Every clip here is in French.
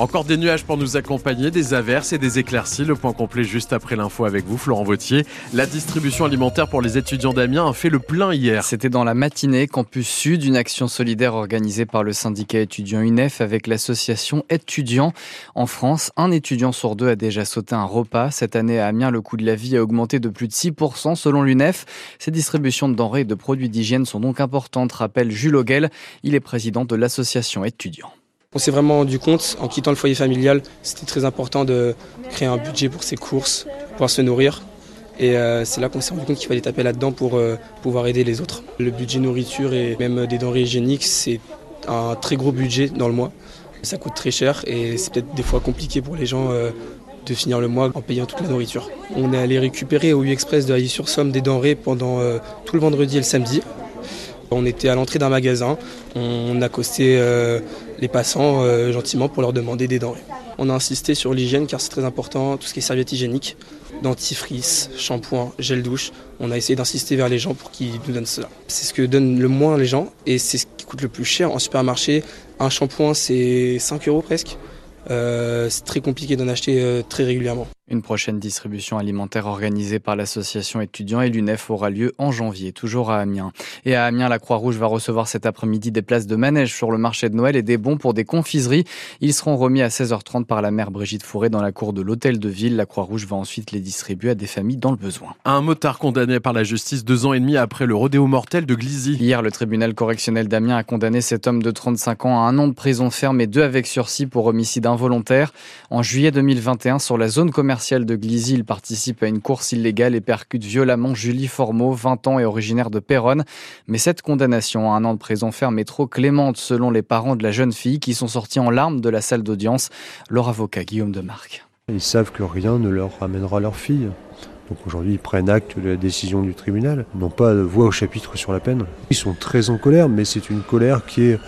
Encore des nuages pour nous accompagner, des averses et des éclaircies. Le point complet juste après l'info avec vous, Florent Vautier. La distribution alimentaire pour les étudiants d'Amiens a fait le plein hier. C'était dans la matinée, Campus Sud, une action solidaire organisée par le syndicat étudiant UNEF avec l'association étudiants. En France, un étudiant sur deux a déjà sauté un repas. Cette année à Amiens, le coût de la vie a augmenté de plus de 6% selon l'UNEF. Ces distributions de denrées et de produits d'hygiène sont donc importantes, rappelle Jules Auguel. Il est président de l'association étudiants. On s'est vraiment rendu compte, en quittant le foyer familial, c'était très important de créer un budget pour ses courses, pouvoir se nourrir. Et euh, c'est là qu'on s'est rendu compte qu'il fallait taper là-dedans pour euh, pouvoir aider les autres. Le budget nourriture et même des denrées hygiéniques, c'est un très gros budget dans le mois. Ça coûte très cher et c'est peut-être des fois compliqué pour les gens euh, de finir le mois en payant toute la nourriture. On est allé récupérer au U-Express de sur somme des denrées pendant tout le vendredi et le samedi. On était à l'entrée d'un magasin, on accostait euh, les passants euh, gentiment pour leur demander des denrées. On a insisté sur l'hygiène car c'est très important, tout ce qui est serviette hygiénique, dentifrice, shampoing, gel douche. On a essayé d'insister vers les gens pour qu'ils nous donnent cela. C'est ce que donnent le moins les gens et c'est ce qui coûte le plus cher en supermarché. Un shampoing c'est 5 euros presque. Euh, c'est très compliqué d'en acheter très régulièrement. Une prochaine distribution alimentaire organisée par l'association étudiants et l'UNEF aura lieu en janvier, toujours à Amiens. Et à Amiens, la Croix-Rouge va recevoir cet après-midi des places de manège sur le marché de Noël et des bons pour des confiseries. Ils seront remis à 16h30 par la mère Brigitte Fourré dans la cour de l'hôtel de ville. La Croix-Rouge va ensuite les distribuer à des familles dans le besoin. Un motard condamné par la justice deux ans et demi après le rodéo mortel de Glizy. Hier, le tribunal correctionnel d'Amiens a condamné cet homme de 35 ans à un an de prison ferme et deux avec sursis pour homicide involontaire. En juillet 2021, sur la zone commerciale de Glizy, il participe à une course illégale et percute violemment Julie Formeau, 20 ans et originaire de Péronne. Mais cette condamnation à un an de prison ferme est trop clémente selon les parents de la jeune fille qui sont sortis en larmes de la salle d'audience. Leur avocat Guillaume de Marc. Ils savent que rien ne leur ramènera leur fille. Donc aujourd'hui, ils prennent acte de la décision du tribunal, n'ont pas de voix au chapitre sur la peine. Ils sont très en colère, mais c'est une colère qui est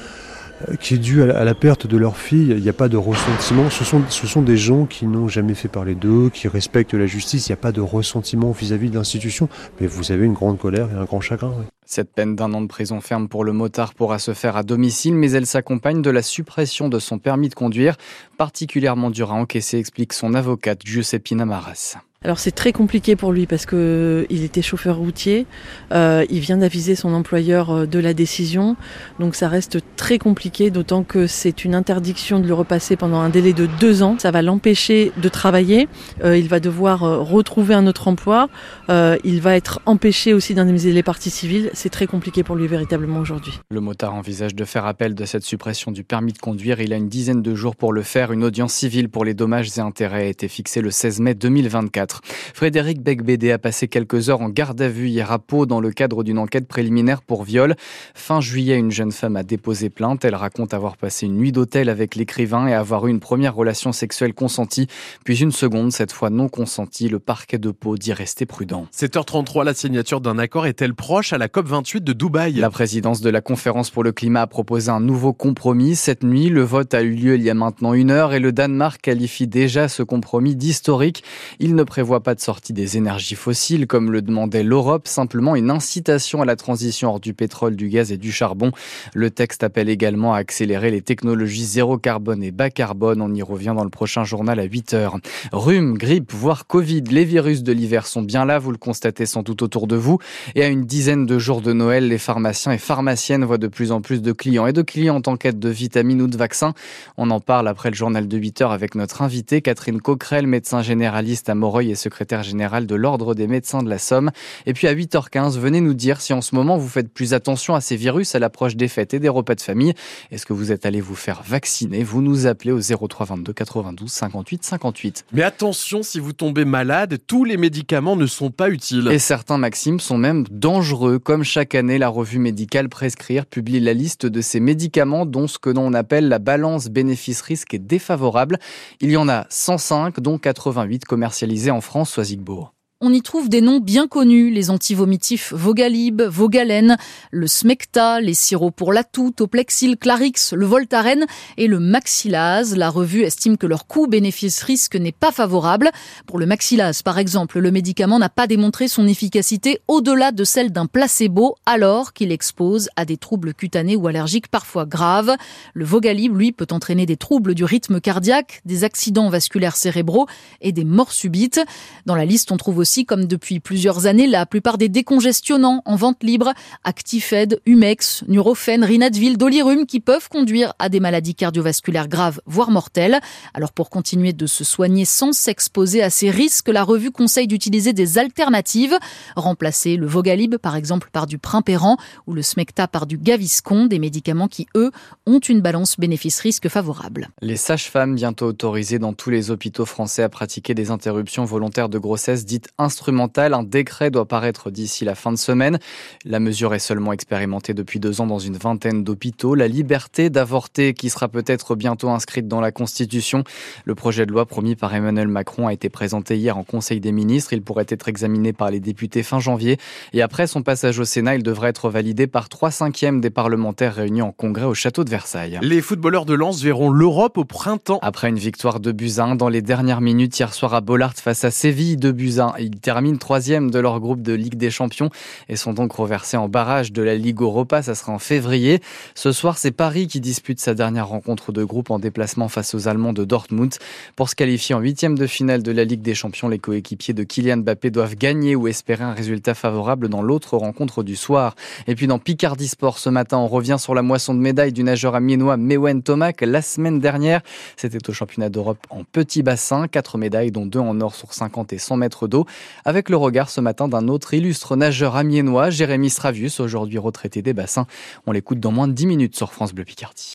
qui est due à la perte de leur fille. Il n'y a pas de ressentiment. Ce sont, ce sont des gens qui n'ont jamais fait parler d'eux, qui respectent la justice. Il n'y a pas de ressentiment vis-à-vis de l'institution. Mais vous avez une grande colère et un grand chagrin. Cette peine d'un an de prison ferme pour le motard pourra se faire à domicile, mais elle s'accompagne de la suppression de son permis de conduire, particulièrement dur à encaisser, explique son avocate Giuseppina Maras. Alors c'est très compliqué pour lui parce que il était chauffeur routier, euh, il vient d'aviser son employeur euh, de la décision, donc ça reste très compliqué, d'autant que c'est une interdiction de le repasser pendant un délai de deux ans. Ça va l'empêcher de travailler, euh, il va devoir retrouver un autre emploi, il va être empêché aussi d'indemniser les parties civiles. C'est très compliqué pour lui véritablement aujourd'hui. Le motard envisage de faire appel de cette suppression du permis de conduire. Il a une dizaine de jours pour le faire. Une audience civile pour les dommages et intérêts a été fixée le 16 mai 2024. Frédéric Becbédé a passé quelques heures en garde à vue hier à Pau dans le cadre d'une enquête préliminaire pour viol. Fin juillet, une jeune femme a déposé plainte. Elle raconte avoir passé une nuit d'hôtel avec l'écrivain et avoir eu une première relation sexuelle consentie, puis une seconde, cette fois non consentie. Le parquet de Pau dit rester prudent. 7h33, la signature d'un accord est-elle proche à la COP28 de Dubaï? La présidence de la conférence pour le climat a proposé un nouveau compromis. Cette nuit, le vote a eu lieu il y a maintenant une heure et le Danemark qualifie déjà ce compromis d'historique. Il ne prévoit prévoit pas de sortie des énergies fossiles comme le demandait l'Europe, simplement une incitation à la transition hors du pétrole, du gaz et du charbon. Le texte appelle également à accélérer les technologies zéro carbone et bas carbone. On y revient dans le prochain journal à 8 heures. Rhume, grippe, voire Covid, les virus de l'hiver sont bien là, vous le constatez sans doute autour de vous. Et à une dizaine de jours de Noël, les pharmaciens et pharmaciennes voient de plus en plus de clients et de clientes en quête de vitamines ou de vaccins. On en parle après le journal de 8 heures avec notre invité, Catherine Coquerel, médecin généraliste à Moreuil secrétaire général de l'Ordre des médecins de la Somme. Et puis à 8h15, venez nous dire si en ce moment vous faites plus attention à ces virus à l'approche des fêtes et des repas de famille. Est-ce que vous êtes allé vous faire vacciner? Vous nous appelez au 03 22 92 58 58. Mais attention, si vous tombez malade, tous les médicaments ne sont pas utiles. Et certains, Maxime, sont même dangereux. Comme chaque année, la revue médicale Prescrire publie la liste de ces médicaments dont ce que l'on appelle la balance bénéfice-risque est défavorable. Il y en a 105, dont 88 commercialisés en France, Soisigbourg. On y trouve des noms bien connus, les antivomitifs Vogalib, Vogalène, le Smecta, les sirops pour la toux, Toplexil, Clarix, le Voltaren et le Maxilase. La revue estime que leur coût-bénéfice-risque n'est pas favorable. Pour le Maxilase, par exemple, le médicament n'a pas démontré son efficacité au-delà de celle d'un placebo alors qu'il expose à des troubles cutanés ou allergiques parfois graves. Le Vogalib, lui, peut entraîner des troubles du rythme cardiaque, des accidents vasculaires cérébraux et des morts subites. Dans la liste, on trouve aussi, comme depuis plusieurs années, la plupart des décongestionnants en vente libre, Actifed, Humex, Nurofen, Rinadvil, Dolirum, qui peuvent conduire à des maladies cardiovasculaires graves, voire mortelles. Alors pour continuer de se soigner sans s'exposer à ces risques, la revue conseille d'utiliser des alternatives, remplacer le Vogalib par exemple par du Primpéran ou le Smecta par du Gaviscon, des médicaments qui eux ont une balance bénéfice-risque favorable. Les sages-femmes bientôt autorisées dans tous les hôpitaux français à pratiquer des interruptions volontaires de grossesse dites instrumentales. Un décret doit paraître d'ici la fin de semaine. La mesure est seulement expérimentée depuis deux ans dans une vingtaine d'hôpitaux. La liberté d'avorter qui sera peut-être bientôt inscrite dans la Constitution. Le projet de loi promis par Emmanuel Macron a été présenté hier en Conseil des ministres. Il pourrait être examiné par les députés fin janvier. Et après son passage au Sénat, il devrait être validé par trois cinquièmes des parlementaires réunis en congrès au château de Versailles. Les footballeurs de Lens verront l'Europe au printemps. Après une victoire de Buzyn dans les dernières minutes hier soir à Bollard face à Séville de Buzyn, ils terminent troisième de leur groupe de Ligue des Champions et sont donc reversés en barrage de la Ligue Europa. Ça sera en février. Ce soir, c'est Paris qui dispute sa dernière rencontre de groupe en déplacement face aux Allemands de Dortmund. Pour se qualifier en huitième de finale de la Ligue des Champions, les coéquipiers de Kylian Mbappé doivent gagner ou espérer un résultat favorable dans l'autre rencontre du soir. Et puis dans Picardie Sport ce matin, on revient sur la moisson de médailles du nageur amiénois Mewen Tomac. La semaine dernière, c'était au championnat d'Europe en petit bassin. Quatre médailles, dont deux en or sur 50 et 100 mètres d'eau. Avec le regard ce matin d'un autre illustre nageur amiénois, Jérémy Stravius, aujourd'hui retraité des bassins. On l'écoute dans moins de 10 minutes sur France Bleu Picardie.